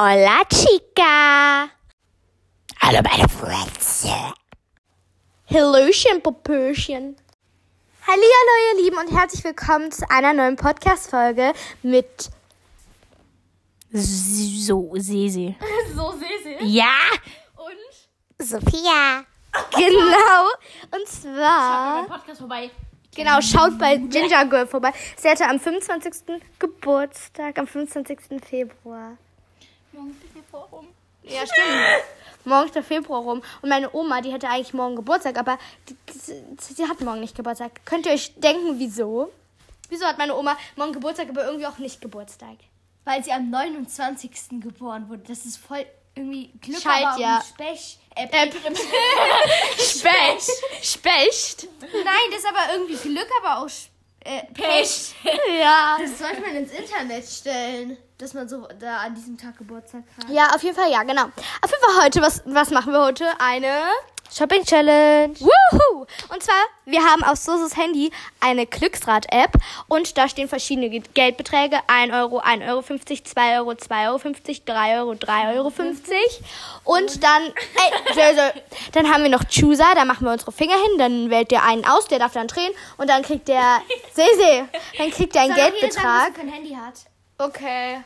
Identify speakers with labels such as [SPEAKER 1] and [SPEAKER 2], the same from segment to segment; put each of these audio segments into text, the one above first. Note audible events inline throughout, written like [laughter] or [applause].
[SPEAKER 1] Hola, Chica. Hallo, meine Fratze. Hallöchen, Popöchen. Hallihallo, ihr Lieben, und herzlich willkommen zu einer neuen Podcast-Folge mit so Sesi. [laughs]
[SPEAKER 2] So Sesi.
[SPEAKER 1] Ja,
[SPEAKER 2] Und
[SPEAKER 1] Sophia. [laughs] Genau. Und
[SPEAKER 2] schaut
[SPEAKER 1] zwar,
[SPEAKER 2] beim Podcast vorbei.
[SPEAKER 1] genau, schaut bei Ginger Girl vorbei. Sie hatte am 25. Geburtstag, am 25. Februar.
[SPEAKER 2] Morgen ist die Februar rum.
[SPEAKER 1] Ja, stimmt. Morgen ist der Februar rum. Und meine Oma, die hätte eigentlich morgen Geburtstag, aber die, sie hat morgen nicht Geburtstag. Könnt ihr euch denken, wieso? Wieso hat meine Oma morgen Geburtstag, aber irgendwie auch nicht Geburtstag?
[SPEAKER 3] Weil sie am 29. geboren wurde. Das ist voll irgendwie Glück,
[SPEAKER 1] Scheit,
[SPEAKER 3] aber auch
[SPEAKER 1] ja.
[SPEAKER 3] Spech. Äh,
[SPEAKER 1] Äh, [laughs] Specht. [laughs] Specht.
[SPEAKER 3] Nein, das ist aber irgendwie Glück, aber auch Sch- äh,
[SPEAKER 2] Pech. [laughs]
[SPEAKER 1] Ja.
[SPEAKER 3] Das sollte man ins Internet stellen, dass man so da an diesem Tag Geburtstag hat.
[SPEAKER 1] Ja, auf jeden Fall, ja, genau. Auf jeden Fall heute, was, was machen wir heute? Eine Shopping Challenge. Woohoo! Und zwar, wir haben auf Sosos Handy eine Glücksrad-App und da stehen verschiedene Ge- Geldbeträge. 1 Euro, 1,50 Euro, 2 Euro, 2,50 Euro, 3 Euro, 3,50 Euro. Und dann, ey, so, so, dann haben wir noch Chooser, da machen wir unsere Finger hin, dann wählt der einen aus, der darf dann drehen und dann kriegt der, Sese, dann kriegt der einen
[SPEAKER 3] jeder sagen,
[SPEAKER 1] Geldbetrag.
[SPEAKER 3] was er für ein Handy hat.
[SPEAKER 1] Okay.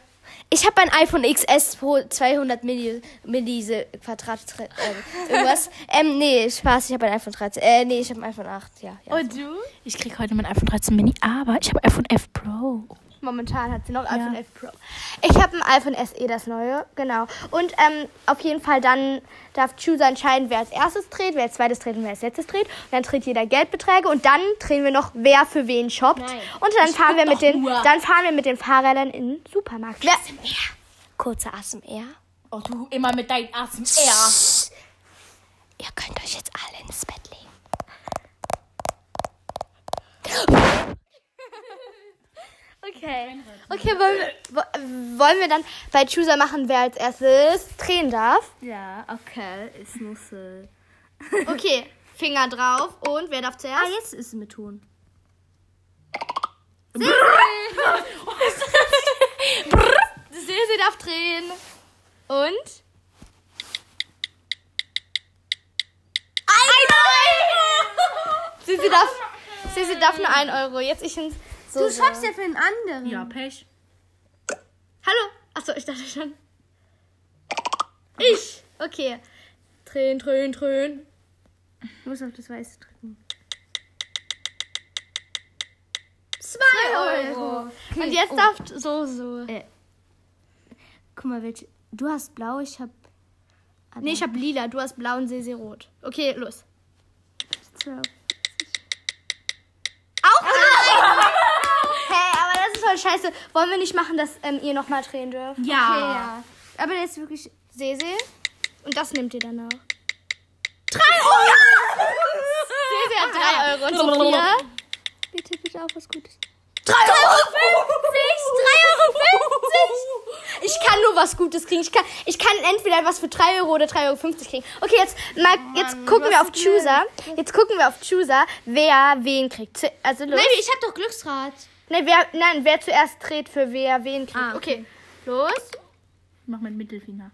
[SPEAKER 3] Ich habe ein iPhone XS pro 200 Milli, Millise Quadrat, äh, irgendwas. [laughs] ähm, nee, Spaß, ich habe ein iPhone 13. Äh, nee, ich habe ein iPhone 8, ja. ja.
[SPEAKER 2] Und du? Ich krieg heute mein iPhone 13 Mini, aber ich habe iPhone 11 Pro.
[SPEAKER 1] Momentan hat sie noch iPhone 11 Pro. Ich habe ein iPhone SE, das neue, genau. Und ähm, auf jeden Fall dann darf Chooser entscheiden, wer als erstes dreht, wer als zweites dreht und wer als letztes dreht. Und dann dreht jeder Geldbeträge und dann drehen wir noch, wer für wen shoppt.
[SPEAKER 3] Nein.
[SPEAKER 1] Und dann fahren wir mit den, dann fahren wir mit den Fahrrädern in den Supermarkt. Wer,
[SPEAKER 3] Kurzer ASMR.
[SPEAKER 2] Oh, du immer mit deinem ASMR.
[SPEAKER 1] ihr könnt euch jetzt alle ins Bett legen. Okay. Okay, wollen wir, wo- wollen wir dann bei Chooser machen, wer als erstes drehen darf?
[SPEAKER 3] Ja, okay, ist Nussel.
[SPEAKER 1] Okay, Finger drauf und wer darf zuerst?
[SPEAKER 3] Ah, jetzt ist es mit Ton.
[SPEAKER 1] Silse darf drehen. Und? Ein Euro! Darf, darf nur ein Euro. Jetzt ich ins so,
[SPEAKER 3] Du
[SPEAKER 1] so.
[SPEAKER 3] schreibst ja für einen anderen.
[SPEAKER 2] Ja, Pech.
[SPEAKER 1] Hallo? Achso, ich dachte schon. Ich. Okay. Drehen, drehen, drehen.
[SPEAKER 3] Du musst auf das Weiße drücken.
[SPEAKER 1] Zwei Euro. Und jetzt
[SPEAKER 3] oh.
[SPEAKER 1] darf so, so.
[SPEAKER 3] Guck mal, welche. Du hast blau, ich hab.
[SPEAKER 1] Nee, ich hab lila, du hast blau und Silse rot. Okay, los.
[SPEAKER 3] zwölf.
[SPEAKER 1] Auch nein! Hä, aber das ist voll scheiße. Wollen wir nicht machen, dass ähm, ihr nochmal drehen dürft?
[SPEAKER 2] Ja.
[SPEAKER 3] Okay, ja. Aber der ist wirklich.
[SPEAKER 1] Sese. Und das nehmt ihr dann auch. Drei Euro! Sese hat drei Euro. Und Sophia?
[SPEAKER 3] Bitte, bitte auch was Gutes.
[SPEAKER 1] 3,50 Euro! 3,50 Euro! Ich kann nur was Gutes kriegen. Ich kann, ich kann entweder was für 3 Euro oder 3,50 Euro kriegen. Okay, jetzt, mal, jetzt gucken wir auf Chooser. Jetzt gucken wir auf Chooser, wer wen kriegt. Also los.
[SPEAKER 3] Nein, ich hab doch Glücksrad.
[SPEAKER 1] Nein, wer, nein, wer zuerst dreht, für wer wen kriegt.
[SPEAKER 3] Ah,
[SPEAKER 1] okay. los.
[SPEAKER 2] Ich mach meinen Mittelfinger.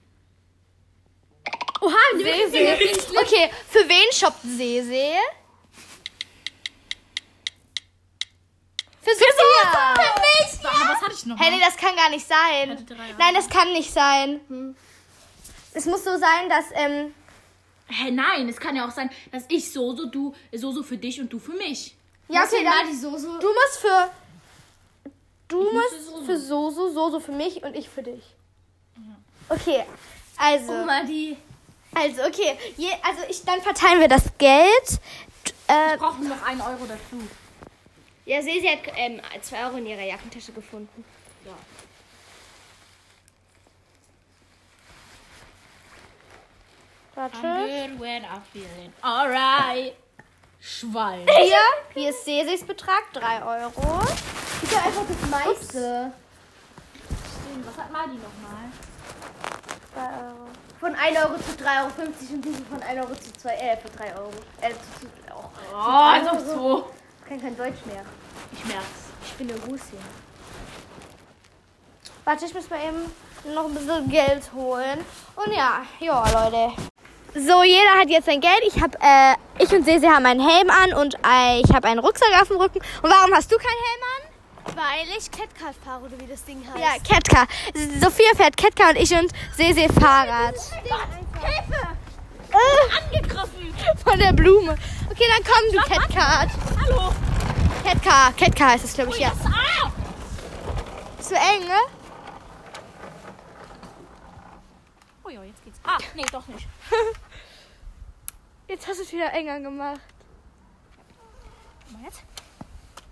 [SPEAKER 3] Oha,
[SPEAKER 1] Sese. Okay, für wen shoppt Sese? Für Sophia. Für mich.
[SPEAKER 2] Aber was hatte ich noch?
[SPEAKER 1] Hey, nee, das kann gar nicht sein. Nein, das kann nicht sein. Es muss so sein, dass, ähm,
[SPEAKER 2] Hä, nein, es kann ja auch sein, dass ich so, so, du, so, so für dich und du für mich.
[SPEAKER 1] ja, okay,
[SPEAKER 3] mal
[SPEAKER 1] dann,
[SPEAKER 3] die Soße.
[SPEAKER 1] du musst für, du
[SPEAKER 2] muss
[SPEAKER 1] musst
[SPEAKER 2] für Soso.
[SPEAKER 1] Soso, für mich und ich für dich. Okay, also,
[SPEAKER 3] mal die.
[SPEAKER 1] also, okay, Je, also ich, dann verteilen wir das Geld. Äh,
[SPEAKER 2] Wir brauchen noch einen Euro dazu.
[SPEAKER 3] Ja, Sesi hat ähm, 2 Euro in ihrer Jackentasche gefunden.
[SPEAKER 2] Ja.
[SPEAKER 1] warte.
[SPEAKER 2] good when I'm feeling alright. Schwein.
[SPEAKER 1] Hier, hier ist Sesis Betrag, 3 Euro.
[SPEAKER 3] Ich hab einfach das meiste.
[SPEAKER 2] Was hat Mali nochmal?
[SPEAKER 1] 2 Euro.
[SPEAKER 3] Von 1 Euro zu 3,50 Euro und diese von 1 Euro zu 2 äh, für 3 Euro. Äh, zu, zu, oh,
[SPEAKER 2] Oh, also so.
[SPEAKER 3] ich kann kein Deutsch mehr.
[SPEAKER 2] Ich merk's.
[SPEAKER 3] Ich bin eine Russin.
[SPEAKER 1] Warte, ich muss mal eben. noch ein bisschen Geld holen. Und ja, ja, Leute. So, jeder hat jetzt sein Geld. Ich habe, äh, ich und Sesi haben einen Helm an und äh, ich habe einen Rucksack auf dem Rücken. Und warum hast du keinen Helm an?
[SPEAKER 3] Weil ich Catcard fahre, oder wie das Ding heißt.
[SPEAKER 1] Ja, Ketka. Sophia fährt Ketka und ich und Sesi Fahrrad.
[SPEAKER 2] Hilfe!
[SPEAKER 1] Äh,
[SPEAKER 2] Angegriffen!
[SPEAKER 1] von der Blume. Okay, dann komm du, Ketka.
[SPEAKER 2] Hallo!
[SPEAKER 1] Ketka. Ketka heißt es, glaube ich, ja.
[SPEAKER 2] Ah!
[SPEAKER 1] Zu eng, ne?
[SPEAKER 2] Oh ja, jetzt geht's. Ah, nee, doch nicht. [laughs]
[SPEAKER 1] Jetzt hast du es wieder enger gemacht.
[SPEAKER 2] Jetzt.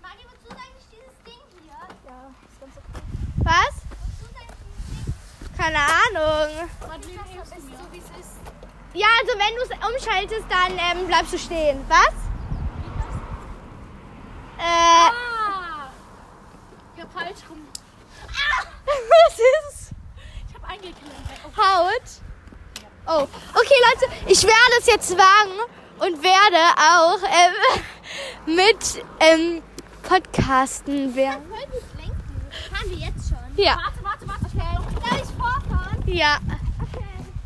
[SPEAKER 3] Mani, wozu ist eigentlich dieses Ding hier?
[SPEAKER 2] Ja, ist ganz okay.
[SPEAKER 1] Was?
[SPEAKER 3] Wozu ist eigentlich dieses Ding?
[SPEAKER 1] Keine Ahnung.
[SPEAKER 2] Madeline, hilfst du
[SPEAKER 3] ist
[SPEAKER 2] mir?
[SPEAKER 3] so, wie es ist.
[SPEAKER 1] Ja, also wenn du es umschaltest, dann ähm, bleibst du stehen. Was? Äh,
[SPEAKER 2] Ah! Ja, falsch rum. [laughs]
[SPEAKER 1] was ist?
[SPEAKER 2] Ich hab eingeklemmt. Oh,
[SPEAKER 1] Haut. Oh, okay, Leute, ich werde es jetzt wagen und werde auch ähm, [laughs] mit ähm, Podcasten werden.
[SPEAKER 3] Voll gut lenken. Fahren wir jetzt?
[SPEAKER 1] Ja,
[SPEAKER 2] warte, warte, warte. Okay.
[SPEAKER 3] Darf ich vorfahren?
[SPEAKER 1] ja.
[SPEAKER 3] Okay.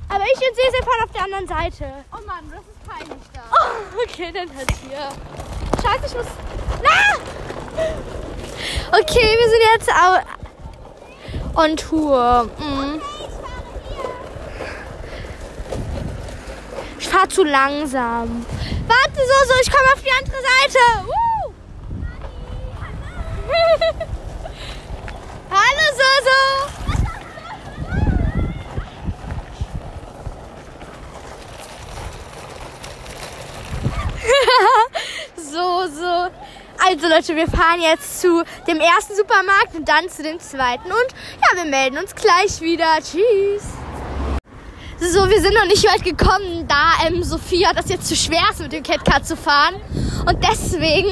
[SPEAKER 1] Aber ich und Sesi fahren auf der anderen Seite.
[SPEAKER 3] Oh Mann, das ist peinlich da.
[SPEAKER 1] Oh, okay, dann halt hier. Scheiße, ich muss. Na! Okay, wir sind jetzt au on Tour. Mhm. Ich fahr zu langsam. Warte, so, so, ich komme auf die andere Seite. Woo! [laughs] Hallo, Soso. [laughs] so, so. Also Leute, wir fahren jetzt zu dem ersten Supermarkt und dann zu dem zweiten. Und ja, wir melden uns gleich wieder. Tschüss. So, wir sind noch nicht weit gekommen, da ähm, Sophia das jetzt zu schwer ist, mit dem Catcar zu fahren. Und deswegen,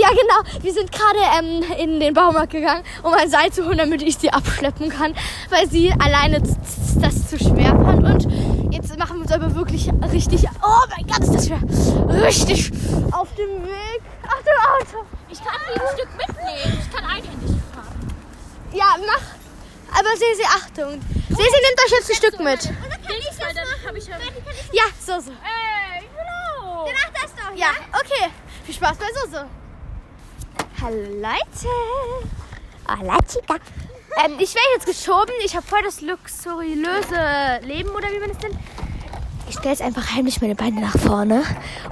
[SPEAKER 1] ja genau, wir sind gerade ähm, in den Baumarkt gegangen, um ein Seil zu holen, damit ich sie abschleppen kann, weil sie alleine das zu schwer fand. Und jetzt machen wir uns aber wirklich richtig, oh mein Gott, ist das schwer, richtig auf dem Weg. Ach, dem Auto.
[SPEAKER 2] Ich kann sie ein Stück mitnehmen. Ich kann einhändig fahren.
[SPEAKER 1] Ja, mach. Aber Sesi, Achtung. Sesi nimmt euch jetzt ein Stück mit.
[SPEAKER 2] Hilfe, weil dann hab ich ja...
[SPEAKER 1] Ja, so, so.
[SPEAKER 2] Ey, genau.
[SPEAKER 3] Mach das doch.
[SPEAKER 1] Ja, okay. Viel Spaß bei Soso. Hallo Leute. Hola Chica. Ähm, ich werde jetzt geschoben. Ich habe voll das luxuriöse Leben oder wie man es nennt. Ich stelle jetzt einfach heimlich meine Beine nach vorne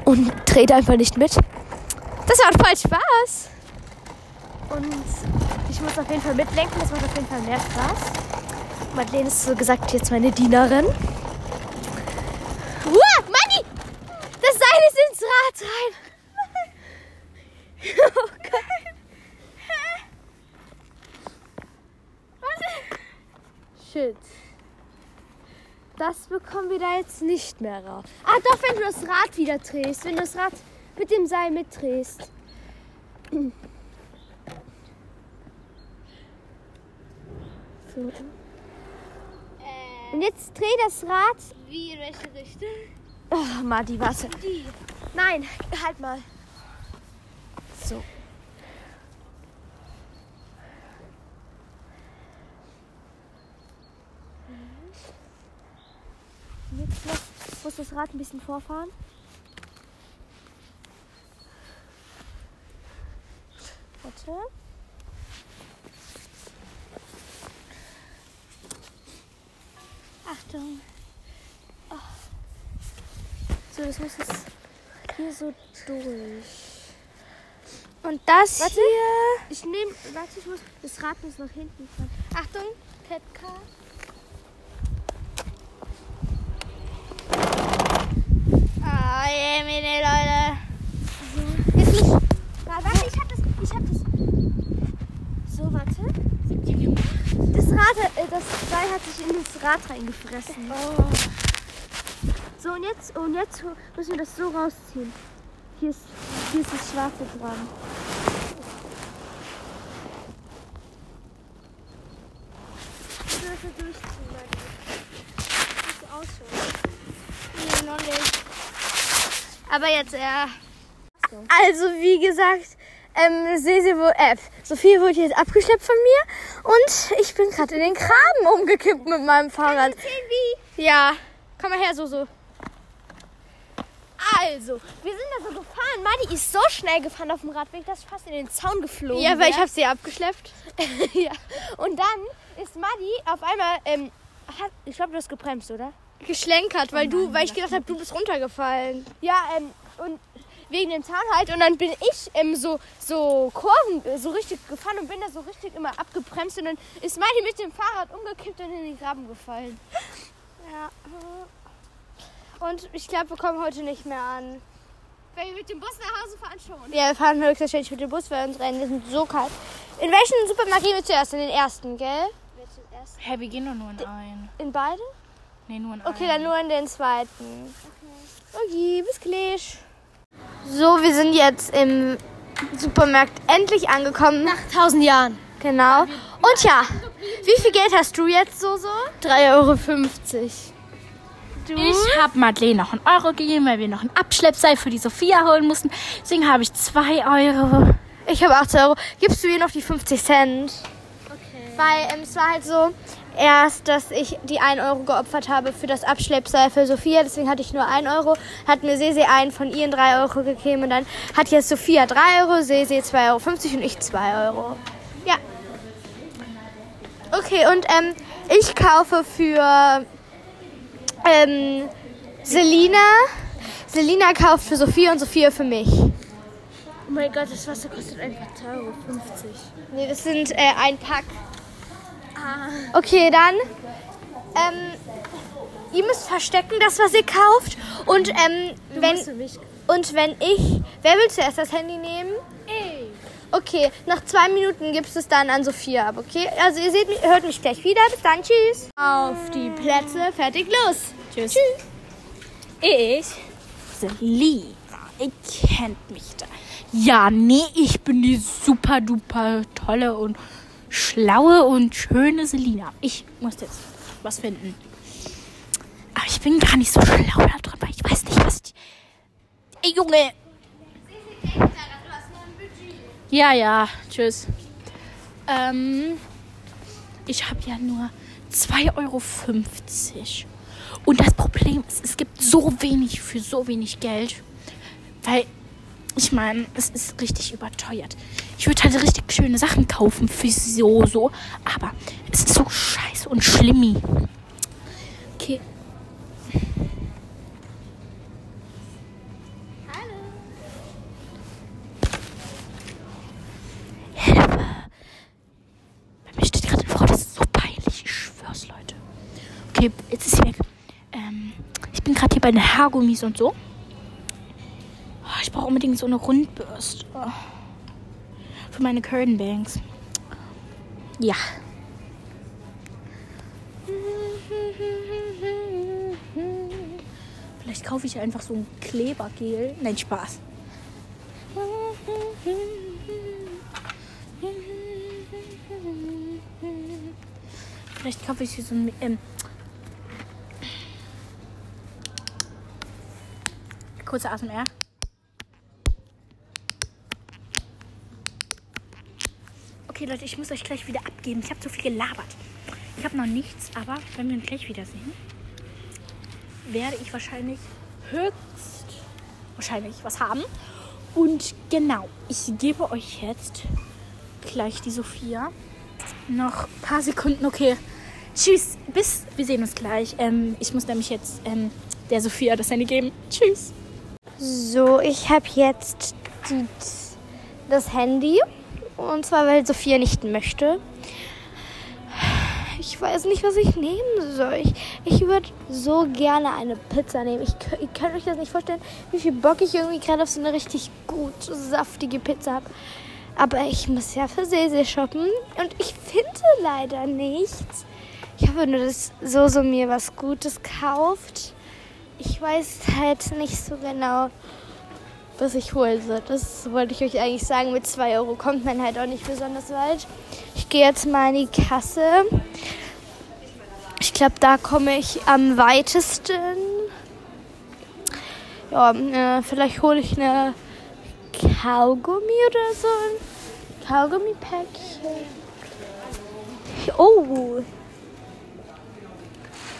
[SPEAKER 1] und trete einfach nicht mit. Das macht voll Spaß. Und ich muss auf jeden Fall mitlenken. Das macht auf jeden Fall mehr Spaß. Madeleine ist so gesagt jetzt meine Dienerin. Uah, Manni! Das Seil ist ins Rad rein. Oh. Hä? Was? Shit. Das bekommen wir da jetzt nicht mehr raus. Ah, doch, wenn du das Rad wieder drehst. Wenn du das Rad mit dem Seil mitdrehst. So. Und jetzt dreh das Rad
[SPEAKER 3] Wie, in welche Richtung?
[SPEAKER 1] Oh, Madi, warte.
[SPEAKER 3] Die.
[SPEAKER 1] Nein, halt mal. So. Jetzt noch, muss das Rad ein bisschen vorfahren. Warte. Achtung. Oh. So, das muss jetzt hier so durch. Und das
[SPEAKER 3] Warte.
[SPEAKER 1] hier.
[SPEAKER 3] Ich nehme, warte, ich muss, das Rad muss nach hinten fahren.
[SPEAKER 1] Achtung, Ketka. Ah, je, meine Leute. Jetzt muss.
[SPEAKER 3] Warte, ich hab das, ich hab das. So, warte.
[SPEAKER 1] Das Rad, äh, das Seil hat sich in das Rad reingefressen.
[SPEAKER 3] Oh.
[SPEAKER 1] So, und jetzt, und jetzt müssen wir das so rausziehen. Hier ist, hier ist das Schwarze dran.
[SPEAKER 3] Ich will durchziehen, Leute. Das sieht so ausschauen.
[SPEAKER 1] Nee, noch nicht. Aber jetzt, ja. Also, wie gesagt, ähm, Sesi wo, äh, Sophie wurde jetzt abgeschleppt von mir Und ich bin gerade in den Graben umgekippt mit meinem Fahrrad.
[SPEAKER 3] wie?
[SPEAKER 1] Ja. Komm mal her, Soso.
[SPEAKER 3] Also, wir sind da so gefahren. Madi ist so schnell gefahren auf dem Radweg, dass ich fast in den Zaun geflogen
[SPEAKER 1] Ja, weil ich habe sie abgeschleppt. [laughs]
[SPEAKER 3] ja. Und dann ist Madi auf einmal, ähm, hat, ich glaube, du hast gebremst, oder?
[SPEAKER 1] Geschlenkert, weil du, weil ich gedacht habe, du bist runtergefallen.
[SPEAKER 3] Ja, ähm, und wegen dem Zaun halt. Und dann bin ich ähm, so, so Kurven, äh, so richtig gefahren und bin da so richtig immer abgebremst. Und dann ist Madi mit dem Fahrrad umgekippt und in den Graben gefallen.
[SPEAKER 1] Ja. Und ich glaube, wir kommen heute nicht mehr an.
[SPEAKER 3] Wenn wir mit dem Bus nach Hause fahren schon.
[SPEAKER 1] Ja, wir fahren höchstwahrscheinlich mit dem Bus, weil unsere Hände sind so kalt. In welchen Supermarkt gehen wir zuerst? In den ersten, gell?
[SPEAKER 2] Hä, wir gehen doch nur in einen.
[SPEAKER 1] In beide?
[SPEAKER 2] Nee, nur in einen.
[SPEAKER 1] Okay, dann nur in den zweiten. Okay, bis gleich. So, wir sind jetzt im Supermarkt endlich angekommen.
[SPEAKER 3] Nach tausend Jahren.
[SPEAKER 1] Genau. Und ja, wie viel Geld hast du jetzt so so?
[SPEAKER 3] 3,50 Euro.
[SPEAKER 1] Du?
[SPEAKER 2] Ich habe Madeleine noch einen Euro gegeben, weil wir noch ein Abschleppseil für die Sophia holen mussten. Deswegen habe ich zwei Euro.
[SPEAKER 1] Ich habe 18 Euro. Gibst du ihr noch die 50 Cent? Okay. Weil ähm, es war halt so, erst, dass ich die 1 Euro geopfert habe für das Abschleppseil für Sophia. Deswegen hatte ich nur 1 Euro. Hat mir Sesi einen von ihren 3 Euro gegeben. Und dann hat jetzt Sophia 3 Euro, Sesi 2,50 Euro und ich 2 Euro. Ja. Okay, und ähm, ich kaufe für ähm, Selina. Selina kauft für Sophia und Sophia für mich.
[SPEAKER 3] Oh mein Gott, das Wasser kostet einfach 2,50 Euro.
[SPEAKER 1] Nee, das sind äh, ein Pack. Okay, dann. Ähm, ihr müsst verstecken, das, was ihr kauft. Und ähm, wenn, und wenn ich. Wer will zuerst das Handy nehmen? Okay, nach zwei Minuten gibst es dann an Sophia ab, okay? Also ihr seht, mich- hört mich gleich wieder. Bis dann, tschüss. Auf die Plätze, fertig, los.
[SPEAKER 2] Tschüss. Ich, Selina, ihr kennt mich da. Ja, nee, ich bin die super duper tolle und schlaue und schöne Selina. Ich muss jetzt was finden. Aber ich bin gar nicht so schlau da drin, weil ich weiß nicht, was ich... Ey, Junge! Ja, ja, tschüss. Ähm, ich habe ja nur 2,50 Euro. Und das Problem ist, es gibt so wenig für so wenig Geld. Weil, ich meine, es ist richtig überteuert. Ich würde halt richtig schöne Sachen kaufen für so, so. Aber es ist so scheiße und schlimmi. Okay. Hilfe. Bei mir steht gerade eine Frau, das ist so peinlich. Ich schwör's, Leute. Okay, jetzt ist sie weg. Ähm, ich bin gerade hier bei den Haargummis und so. Oh, ich brauche unbedingt so eine Rundbürste. Oh. Für meine Curtain Bangs. Ja. Vielleicht kaufe ich einfach so ein Klebergel. Nein, Spaß. Vielleicht kaufe ich hier so ein. Ähm, kurzer ASMR. Okay, Leute, ich muss euch gleich wieder abgeben. Ich habe zu viel gelabert. Ich habe noch nichts, aber wenn wir uns gleich wiedersehen, werde ich wahrscheinlich höchst wahrscheinlich was haben. Und genau, ich gebe euch jetzt gleich die Sophia. Noch ein paar Sekunden, okay. Tschüss, bis, wir sehen uns gleich. Ähm, ich muss nämlich jetzt ähm, der Sophia das Handy geben. Tschüss.
[SPEAKER 1] So, ich habe jetzt die, das Handy. Und zwar, weil Sophia nicht möchte. Ich weiß nicht, was ich nehmen soll. Ich, ich würde so gerne eine Pizza nehmen. Ich, ihr könnt euch das nicht vorstellen, wie viel Bock ich irgendwie gerade auf so eine richtig gute, saftige Pizza habe. Aber ich muss ja für Sese shoppen. Und ich finde leider nichts. Ich hoffe nur, dass Soso mir was Gutes kauft. Ich weiß halt nicht so genau, was ich holen soll. Das wollte ich euch eigentlich sagen. Mit 2 Euro kommt man halt auch nicht besonders weit. Ich gehe jetzt mal in die Kasse. Ich glaube, da komme ich am weitesten. Ja, äh, vielleicht hole ich eine Kaugummi oder so. Ein Kaugummi-Päckchen. Oh.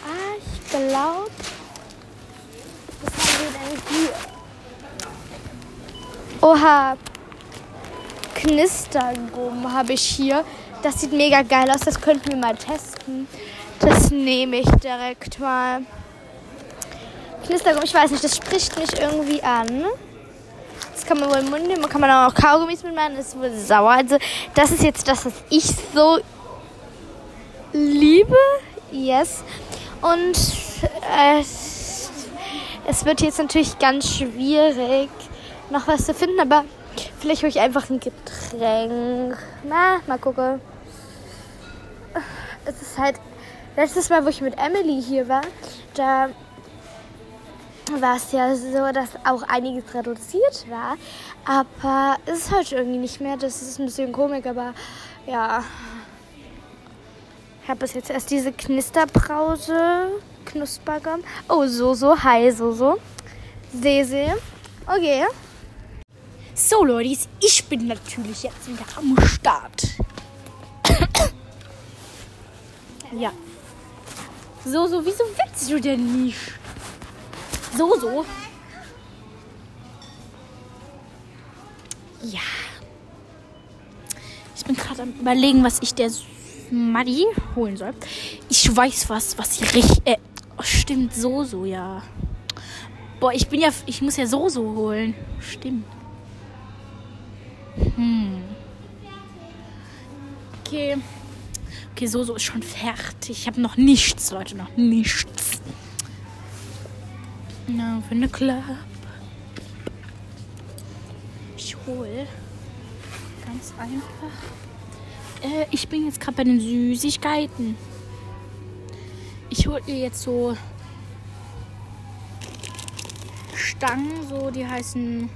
[SPEAKER 1] Ah, ich glaube. Was haben wir denn hier? Oha. Knistergum habe ich hier. Das sieht mega geil aus. Das könnten wir mal testen. Das nehme ich direkt mal. Knistergum, ich weiß nicht, das spricht mich irgendwie an. Das kann man wohl im Mund nehmen. Man kann man auch Kaugummis mitmachen. Das ist wohl sauer. Also, das ist jetzt das, was ich so liebe. Yes. Und äh, es wird jetzt natürlich ganz schwierig, noch was zu finden, aber vielleicht hole ich einfach ein Getränk. Na, mal gucken. Es ist halt, letztes Mal, wo ich mit Emily hier war, da war es ja so, dass auch einiges reduziert war. Aber es ist halt irgendwie nicht mehr. Das ist ein bisschen komisch, aber ja. Ich habe bis jetzt erst diese Knisterbrause. Knuspergum. Oh, so, so. Hi, so, so. Sese. Okay.
[SPEAKER 2] So, Leute, ich bin natürlich jetzt wieder am Start. [coughs] ja. So, so, wieso willst du denn nicht? So, so. Ja. Ich bin gerade am überlegen, was ich der Maddi holen soll. Ich weiß was, was sie richtig. Äh, oh, stimmt, so, so, ja. Boah, ich bin ja. Ich muss ja so, so holen. Stimmt. Hm. Okay. Okay, so, so ist schon fertig. Ich habe noch nichts, Leute, noch nichts. Na, für eine Club. Ich hole ganz einfach. Äh, ich bin jetzt gerade bei den Süßigkeiten. Ich hole ihr jetzt so Stangen, so die heißen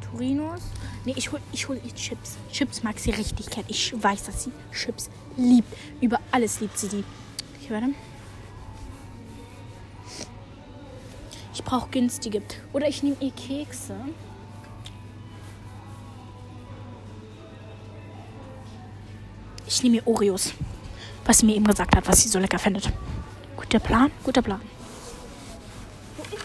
[SPEAKER 2] Torinos. Nee, ich hole ich hol ihr Chips. Chips mag sie richtig gern. Ich weiß, dass sie Chips liebt. Über alles liebt sie die. Ich warte. Ich brauche günstige. Oder ich nehme ihr Kekse. Ich nehme ihr Oreos. Was sie mir eben gesagt hat, was sie so lecker findet. Guter Plan, guter Plan. Okay,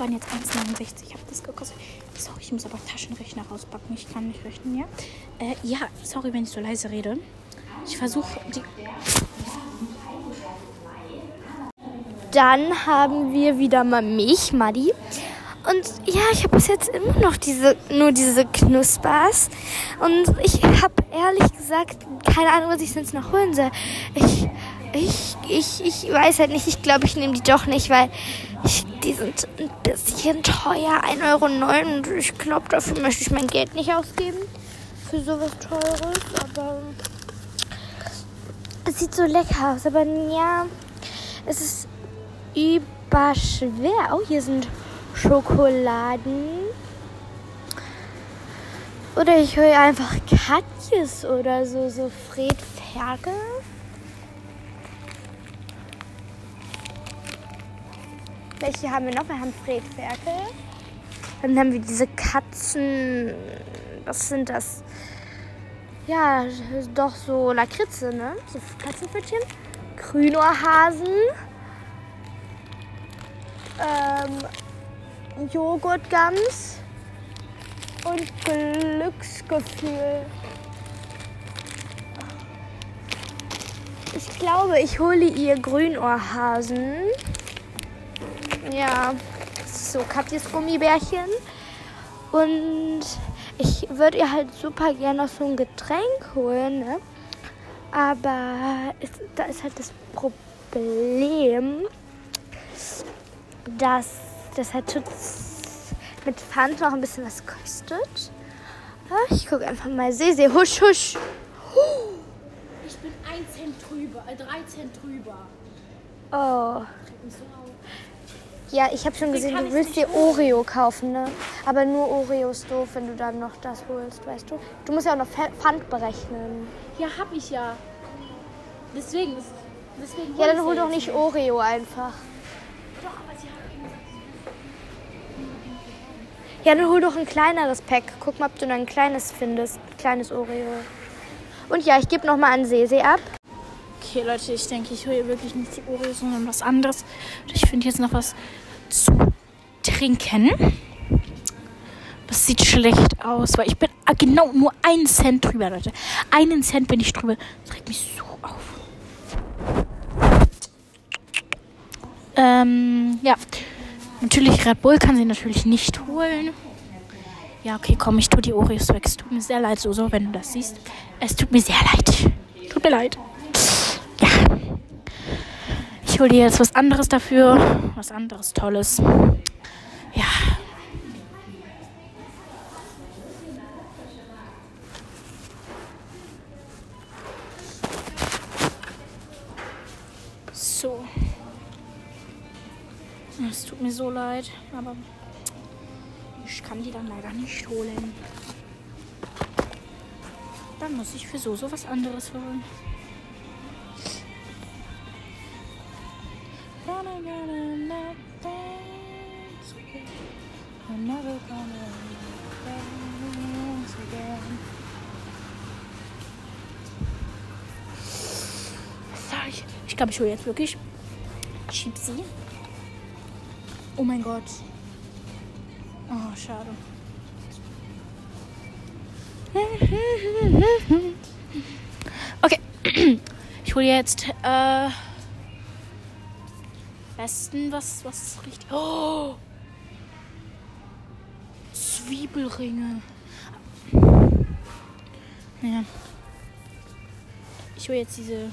[SPEAKER 2] Das waren jetzt 1,69. Ich habe das gekostet. Sorry, ich muss aber Taschenrechner rauspacken. Ich kann nicht rechnen, ja? Äh, ja, sorry, wenn ich so leise rede. Ich versuche die.
[SPEAKER 1] Dann haben wir wieder mal mich, Maddi. Und ja, ich habe bis jetzt immer noch diese, nur diese Knuspers. Und ich habe ehrlich gesagt keine Ahnung, was ich sonst noch holen soll. Ich, ich, ich, ich weiß halt nicht. Ich glaube, ich nehme die doch nicht, weil ich, die sind ein bisschen teuer. 1,09 Euro. Und ich glaube, dafür möchte ich mein Geld nicht ausgeben. Für sowas Teures. Aber es sieht so lecker aus. Aber ja, es ist überschwer. Oh, hier sind Schokoladen. Oder ich hole einfach Katjes oder so, so Fred Ferkel. Welche haben wir noch? Wir haben Fred Ferkel. Dann haben wir diese Katzen. Was sind das? Ja, doch so Lakritze, ne? So Katzenpfötchen. Grünohrhasen. Ähm, Joghurtgams und Glücksgefühl. Ich glaube, ich hole ihr Grünohrhasen. Ja, so Katjes Gummibärchen. Und ich würde ihr halt super gerne noch so ein Getränk holen, ne? Aber es, da ist halt das Problem, dass das halt mit Pfand noch ein bisschen was kostet. Ja, ich gucke einfach mal. Sese, husch, husch.
[SPEAKER 2] Ich bin 1 Cent drüber, äh, 3 Cent drüber.
[SPEAKER 1] Oh. Ja, ich habe schon gesehen, du willst dir Oreo kaufen, ne? Aber nur Oreo ist doof, wenn du dann noch das holst, weißt du? Du musst ja auch noch Pf- Pfand berechnen.
[SPEAKER 2] Ja, hab ich ja. Deswegen ist. Deswegen
[SPEAKER 1] Ja, dann hol doch nicht Oreo einfach.
[SPEAKER 2] Doch, aber sie haben
[SPEAKER 1] Ja, dann hol doch ein kleineres Pack. Guck mal, ob du dann ein kleines findest. Ein kleines Oreo. Und ja, ich gebe nochmal an Sese ab.
[SPEAKER 2] Okay, Leute, ich denke, ich hole wirklich nicht die Oreos, sondern was anderes. Ich finde jetzt noch was zu trinken. Das sieht schlecht aus, weil ich bin ah, genau nur einen Cent drüber, Leute. Einen Cent bin ich drüber. Das regt mich so auf. Ähm, ja. Natürlich, Red Bull kann sie natürlich nicht holen. Ja, okay, komm, ich tue die Oreos weg. Es tut mir sehr leid, Soso, wenn du das siehst. Es tut mir sehr leid. Tut mir leid. Ich hole dir jetzt was anderes dafür. Was anderes Tolles. Ja. So. Es tut mir so leid, aber ich kann die dann leider nicht holen. Dann muss ich für so so was anderes holen. Gonna, gonna dance again. I'm never gonna dance again. So, ich ich glaube, ich hole jetzt wirklich Chipsy. Oh mein Gott. Oh, schade. [laughs] Okay. [clears throat] Ich hole jetzt äh, besten was was richtig. Oh! Zwiebelringe. Ja. Ich hole jetzt diese.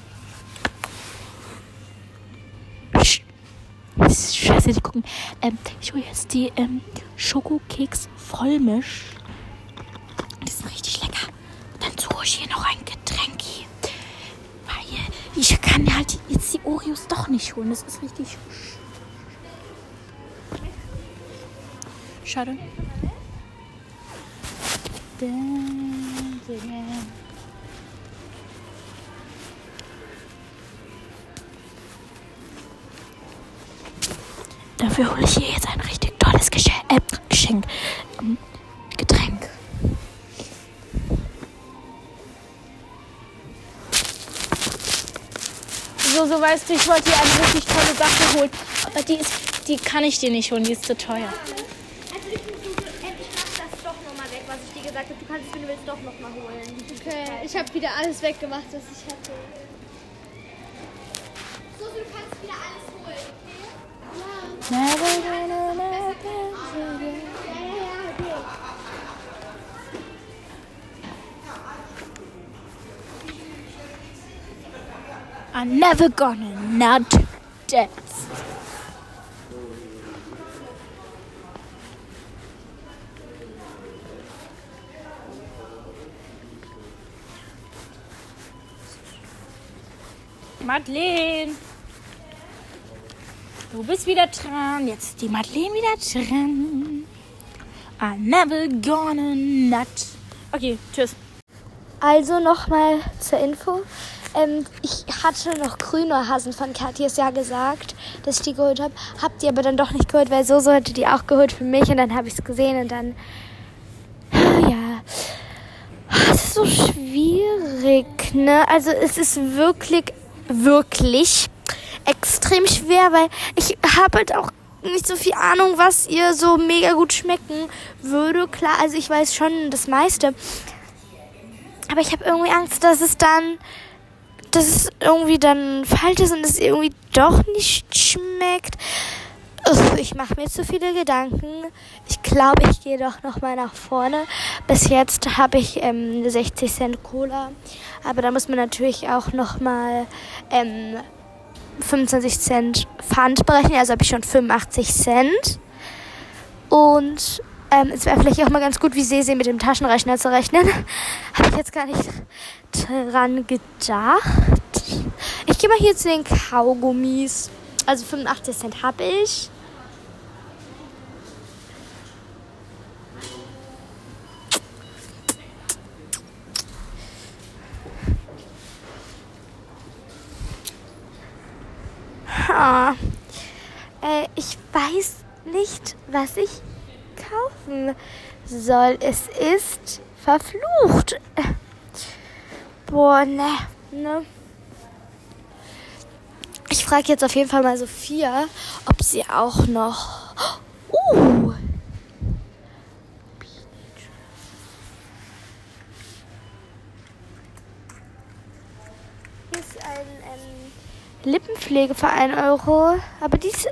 [SPEAKER 2] Ist Scheiße, die gucken. Ähm, ich hole jetzt die ähm, Schokokeks Vollmisch. Die sind richtig lecker. Dann suche ich hier noch ein Getränk hier. Weil kann halt jetzt die Oreos doch nicht holen. Das ist richtig. sch- Schade. Dafür hole ich hier jetzt ein richtig tolles Geschenk. Äh, Geschenk. Ähm, So, so weißt du, ich wollte dir eine richtig tolle Sache holen. Aber die ist, die kann ich dir nicht holen, die ist zu teuer.
[SPEAKER 1] Also ich muss endlich mach das doch nochmal weg, was ich dir gesagt habe. Du kannst es, wenn du willst, doch nochmal holen.
[SPEAKER 3] Okay, ich habe wieder alles weggemacht, was ich hatte.
[SPEAKER 1] So, du kannst wieder alles holen. Ja, ja,
[SPEAKER 2] I'm never gonna not dance. Madeleine. Du bist wieder dran. Jetzt ist die Madeleine wieder dran. I'm never gonna not. Okay, tschüss.
[SPEAKER 1] Also nochmal zur Info. Ähm, ich hatte noch grüne Hasen von Katjes ja gesagt, dass ich die geholt habe. Hab die aber dann doch nicht geholt, weil so so hatte die auch geholt für mich und dann habe ich es gesehen und dann. Ja. Es ist so schwierig, ne? Also es ist wirklich, wirklich extrem schwer, weil ich habe halt auch nicht so viel Ahnung, was ihr so mega gut schmecken würde. Klar, also ich weiß schon das meiste. Aber ich habe irgendwie Angst, dass es dann, dass es irgendwie dann falsch ist und es irgendwie doch nicht schmeckt. Ich mache mir zu viele Gedanken. Ich glaube, ich gehe doch noch mal nach vorne. Bis jetzt habe ich ähm, 60 Cent Cola, aber da muss man natürlich auch noch mal ähm, 25 Cent Pfand berechnen. Also habe ich schon 85 Cent. Und ähm, es wäre vielleicht auch mal ganz gut, wie Sesi mit dem Taschenrechner zu rechnen. [laughs] Habe ich jetzt gar nicht dran gedacht. Ich gehe mal hier zu den Kaugummis. Also 85 Cent habe ich. Ah. Äh, ich weiß nicht, was ich kaufen soll. Es ist verflucht. Boah, ne. ne. Ich frage jetzt auf jeden Fall mal Sophia, ob sie auch noch. Uh! Hier ist ein ähm, Lippenpflege für 1 Euro. Aber dies,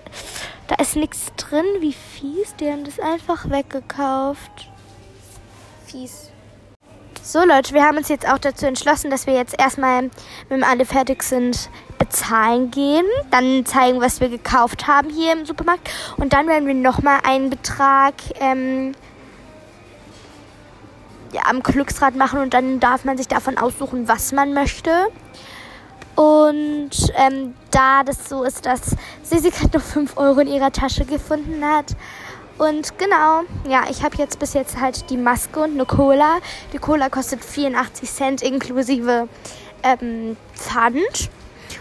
[SPEAKER 1] da ist nichts drin. Wie fies. Die haben das einfach weggekauft. Fies. So Leute, wir haben uns jetzt auch dazu entschlossen, dass wir jetzt erstmal, wenn wir alle fertig sind, bezahlen gehen. Dann zeigen, was wir gekauft haben hier im Supermarkt. Und dann werden wir nochmal einen Betrag ähm, ja, am Glücksrad machen und dann darf man sich davon aussuchen, was man möchte. Und ähm, da das so ist, dass Sisi gerade noch 5 Euro in ihrer Tasche gefunden hat. Und genau, ja, ich habe jetzt bis jetzt halt die Maske und eine Cola. Die Cola kostet 84 Cent inklusive ähm, Pfand.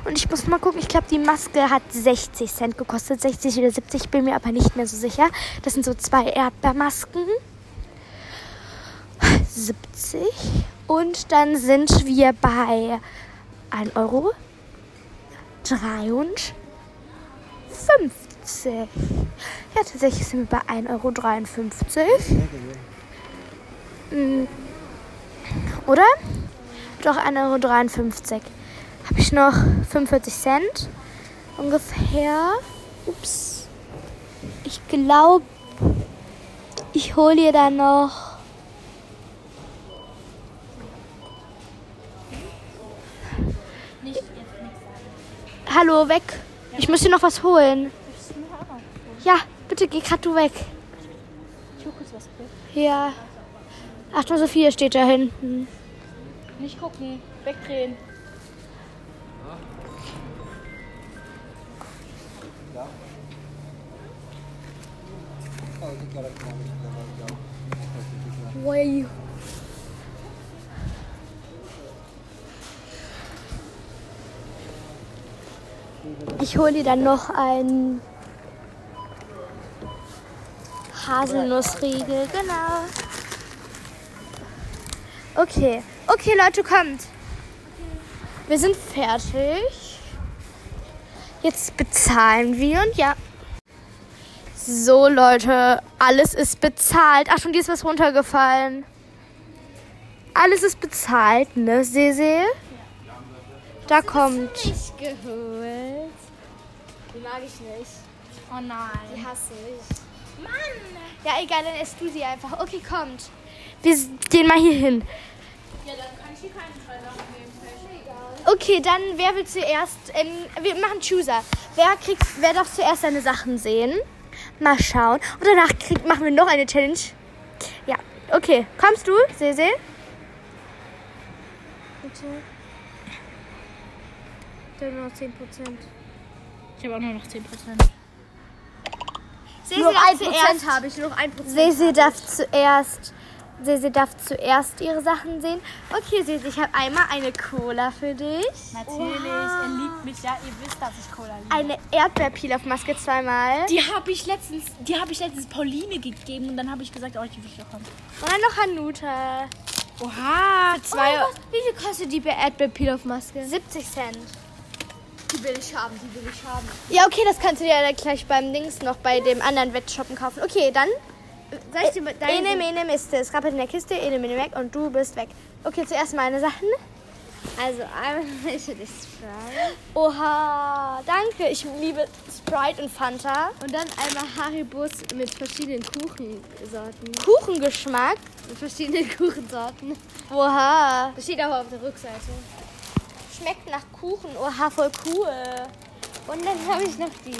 [SPEAKER 1] Und ich muss mal gucken, ich glaube, die Maske hat 60 Cent gekostet. 60 oder 70, bin mir aber nicht mehr so sicher. Das sind so zwei Erdbeermasken. 70. Und dann sind wir bei 1 Euro 53. Ja, tatsächlich sind wir bei 1,53 Euro. Mm. Oder? Doch 1,53 Euro. Habe ich noch 45 Cent ungefähr. Ups. Ich glaube, ich hole dir da noch. Hallo, weg. Ich muss dir noch was holen. Ja, bitte geh grad du weg.
[SPEAKER 2] Ich hol kurz was.
[SPEAKER 1] Ja. Achtung, Sophia steht da hinten.
[SPEAKER 2] Nicht gucken, wegdrehen.
[SPEAKER 1] Way. Ich hole dir dann noch ein Haselnussriegel, genau. Okay, okay Leute, kommt. Wir sind fertig. Jetzt bezahlen wir und ja. So Leute, alles ist bezahlt. Ach, schon dir ist was runtergefallen. Alles ist bezahlt, ne, Sese? Da kommt.
[SPEAKER 3] Nicht geholt. Die mag ich nicht.
[SPEAKER 2] Oh nein.
[SPEAKER 3] Die hasse ich.
[SPEAKER 1] Mann! Ja, egal, dann isst du sie einfach. Okay, kommt. Wir gehen mal hier hin.
[SPEAKER 2] Ja, dann kann ich hier keine zwei Sachen nehmen.
[SPEAKER 1] Okay, dann wer will zuerst? Ähm, wir machen Chooser. Wer kriegt, wer darf zuerst seine Sachen sehen? Mal schauen. Und danach kriegt, machen wir noch eine Challenge. Ja, okay. Kommst du, Sese? Bitte. Da nur noch 10%.
[SPEAKER 2] Ich habe auch nur noch 10%.
[SPEAKER 1] Sese
[SPEAKER 3] Nur
[SPEAKER 1] darf
[SPEAKER 3] ein
[SPEAKER 1] zuerst.
[SPEAKER 3] Prozent habe ich, noch ein Prozent.
[SPEAKER 1] Sesi darf zuerst. Sesi darf zuerst ihre Sachen sehen. Okay, Sesi, ich habe einmal eine Cola für dich.
[SPEAKER 2] Natürlich, er liebt mich, ja. Ihr wisst, dass ich Cola liebe.
[SPEAKER 1] Eine Erdbeerpeel-auf-Maske zweimal.
[SPEAKER 2] Die habe ich letztens, die habe ich letztens Pauline gegeben und dann habe ich gesagt, oh, die will ich auch haben.
[SPEAKER 1] Und dann noch Hanuta.
[SPEAKER 2] Oha,
[SPEAKER 3] Zwei. Wie viel kostet die Erdbeer-Peel-auf-Maske?
[SPEAKER 1] 70 Cent.
[SPEAKER 3] Die will ich haben, die will ich haben.
[SPEAKER 1] Ja, okay, das kannst du dir ja gleich beim Dings noch bei dem anderen Wettshoppen kaufen. Okay, dann.
[SPEAKER 3] Soll ich dir mit
[SPEAKER 1] Ene,
[SPEAKER 3] deine...
[SPEAKER 1] mene, miste. Es rappelt in der Kiste, ene, mene, weg und du bist weg. Okay, zuerst meine Sachen.
[SPEAKER 3] Also, einmal [laughs] welche dich Sprite.
[SPEAKER 1] Oha, danke. Ich liebe Sprite und Fanta.
[SPEAKER 3] Und dann einmal Haribus mit verschiedenen Kuchensorten.
[SPEAKER 1] Kuchengeschmack.
[SPEAKER 3] Mit verschiedenen [laughs] Kuchensorten.
[SPEAKER 1] Oha.
[SPEAKER 3] Das steht auch auf der Rückseite.
[SPEAKER 1] Schmeckt nach Kuchen. Oha, voll cool.
[SPEAKER 3] Und dann habe ich noch die.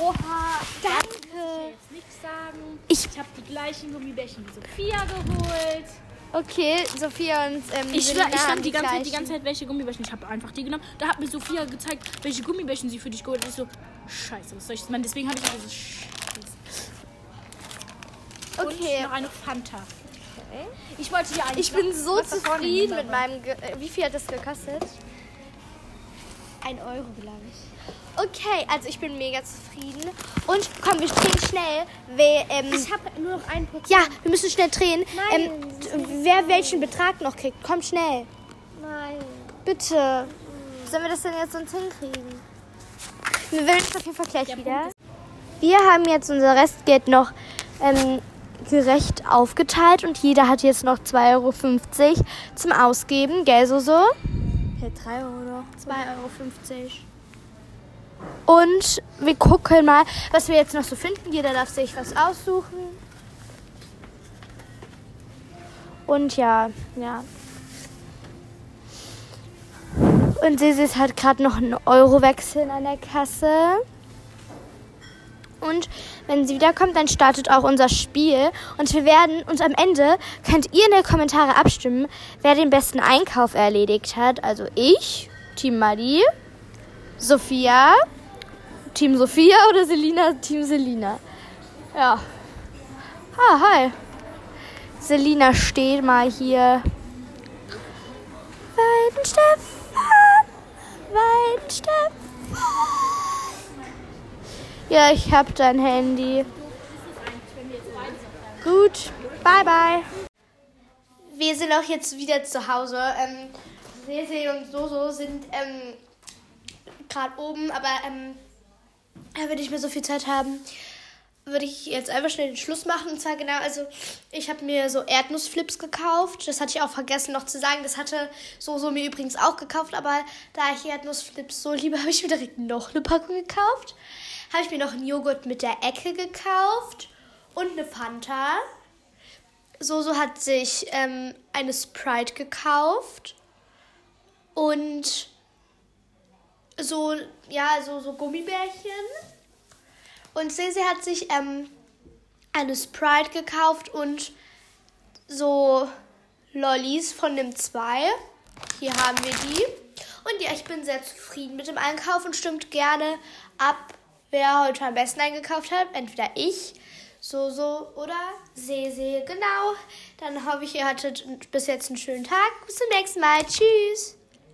[SPEAKER 1] Oha, danke.
[SPEAKER 2] jetzt nichts sagen.
[SPEAKER 1] Ich-
[SPEAKER 2] Ich habe die gleichen Gummibärchen wie Sophia geholt.
[SPEAKER 1] Okay, Sophia und ähm,
[SPEAKER 2] Ich,
[SPEAKER 1] Selina
[SPEAKER 2] ich stand die ganze, Zeit, die ganze Zeit, welche Gummibärchen. Ich habe einfach die genommen. Da hat mir Sophia gezeigt, welche Gummibärchen sie für dich geholt hat. Ich so, Scheiße, was soll ich machen? Deswegen habe ich dieses Scheiße. Und
[SPEAKER 1] Okay.
[SPEAKER 2] noch eine Fanta. Ich wollte hier eigentlich
[SPEAKER 1] Ich bin so zufrieden mit meinem. Ge äh, wie viel hat das gekostet? Ein Euro, glaube ich. Okay, also ich bin mega zufrieden. Und komm, wir drehen schnell. Wer, ähm,
[SPEAKER 3] Ich habe nur noch ein Prozent.
[SPEAKER 1] ja, wir müssen schnell drehen.
[SPEAKER 3] Nein,
[SPEAKER 1] ähm, wer welchen Betrag noch kriegt, komm schnell.
[SPEAKER 3] Nein.
[SPEAKER 1] Bitte. Sollen wir das denn jetzt sonst hinkriegen? Wir werden uns auf jeden Fall gleich wieder. Wir haben jetzt unser Restgeld noch ähm, gerecht aufgeteilt und jeder hat jetzt noch 2,50 Euro zum Ausgeben, gell, so so? Ja, 3 Euro noch. 2,50 Euro. Und wir gucken mal, was wir jetzt noch so finden. Jeder darf sich was aussuchen. Und ja, ja. Und Sisi hat gerade noch einen Euro wechseln an der Kasse. Und wenn sie wiederkommt, dann startet auch unser Spiel. Und wir werden, und am Ende könnt ihr in den Kommentaren abstimmen, wer den besten Einkauf erledigt hat. Also ich, Team Madi, Sophia, Team Sophia oder Selina, Team Selina. Ja. Ah, hi. Selina steht mal hier. Weidenstefan, Weidenstefan. Ja, ich hab dein Handy. Gut, bye bye. Wir sind auch jetzt wieder zu Hause. Ähm, Sese und Soso sind ähm, gerade oben, aber ähm, wenn wir nicht mehr so viel Zeit haben, würde ich jetzt einfach schnell den Schluss machen. Und zwar genau, also ich habe mir so Erdnussflips gekauft. Das hatte ich auch vergessen noch zu sagen. Das hatte Soso mir übrigens auch gekauft, aber da ich Erdnussflips so liebe, [laughs] habe ich mir direkt noch eine Packung gekauft. Habe ich mir noch einen Joghurt mit der Ecke gekauft und eine Fanta. Soso hat sich ähm, eine Sprite gekauft und so, ja, so, so Gummibärchen. Und Sesi hat sich ähm, eine Sprite gekauft und so Lollis von dem 2. Hier haben wir die. Und ja, ich bin sehr zufrieden mit dem Einkauf und stimmt gerne ab, wer heute am besten eingekauft hat. Entweder ich, Soso oder Sese. Genau. Dann hoffe ich, ihr hattet bis jetzt einen schönen Tag. Bis zum nächsten Mal. Tschüss.